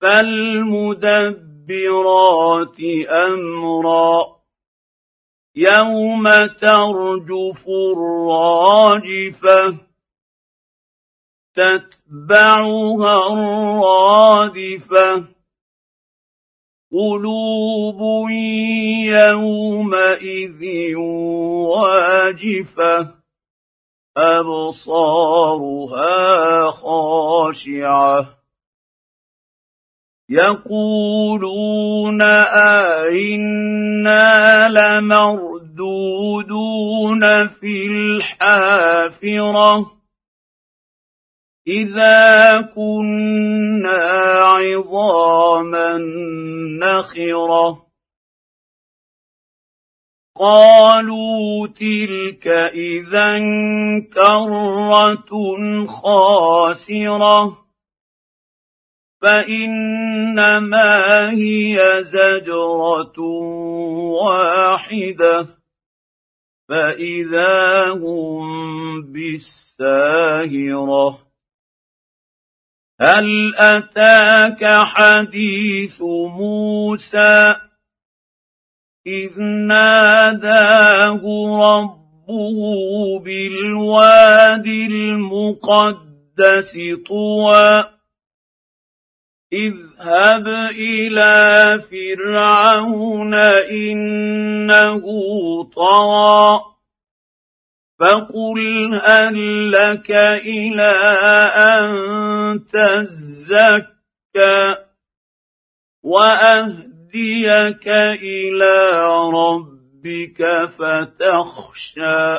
فالمدبرات أمرا يوم ترجف الراجفة تتبعها الرادفة قلوب يومئذ واجفة أبصارها خاشعة يقولون أئنا لمردودون في الحافرة إذا كنا عظاما نخرة قالوا تلك إذا كرة خاسرة فإنما هي زجرة واحدة فإذا هم بالساهرة. هل أتاك حديث موسى؟ إذ ناداه ربه بالواد المقدس طوى. اذهب إلى فرعون إنه طغى فقل هل لك إلى أن تزكى وأهديك إلى ربك فتخشى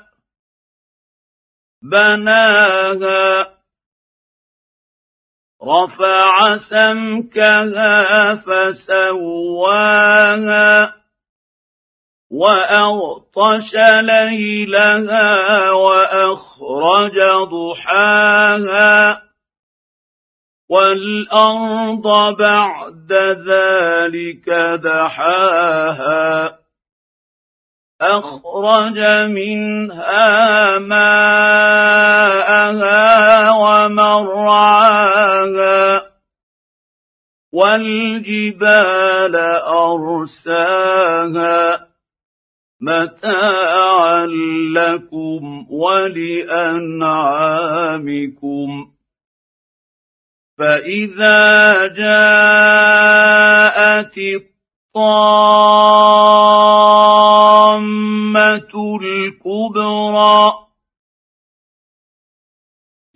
بناها رفع سمكها فسواها وأغطش ليلها وأخرج ضحاها والأرض بعد ذلك دحاها أخرج منها ماءها ومرعاها والجبال أرساها متاعا لكم ولأنعامكم فإذا جاءت الطامة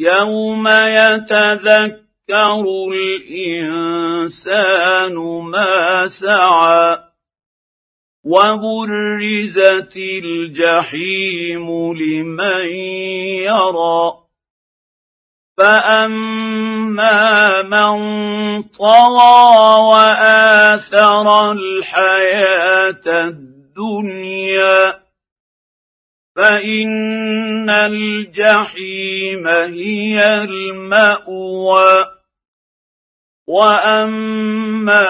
يوم يتذكر الإنسان ما سعى وبرزت الجحيم لمن يرى فاما من طغى واثر الحياة الدنيا فإن الجحيم هي المأوى. وأما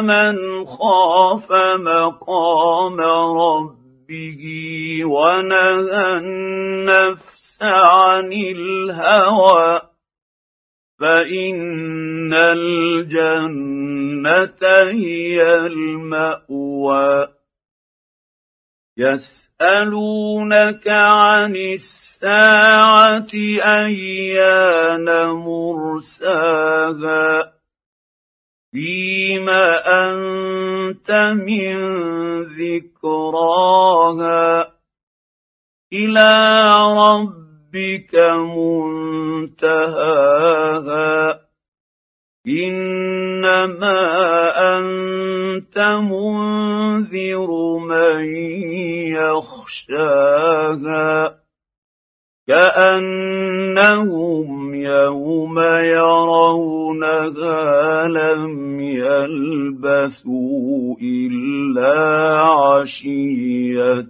من خاف مقام ربه ونهى النفس عن الهوى فإن الجنة هي المأوى. يسألونك عن الساعة أيان مرساها فيم أنت من ذكراها إلى ربك منتهاها إنما أنت منذر من يخشاها كأنهم يوم يرونها لم يلبثوا إلا عشية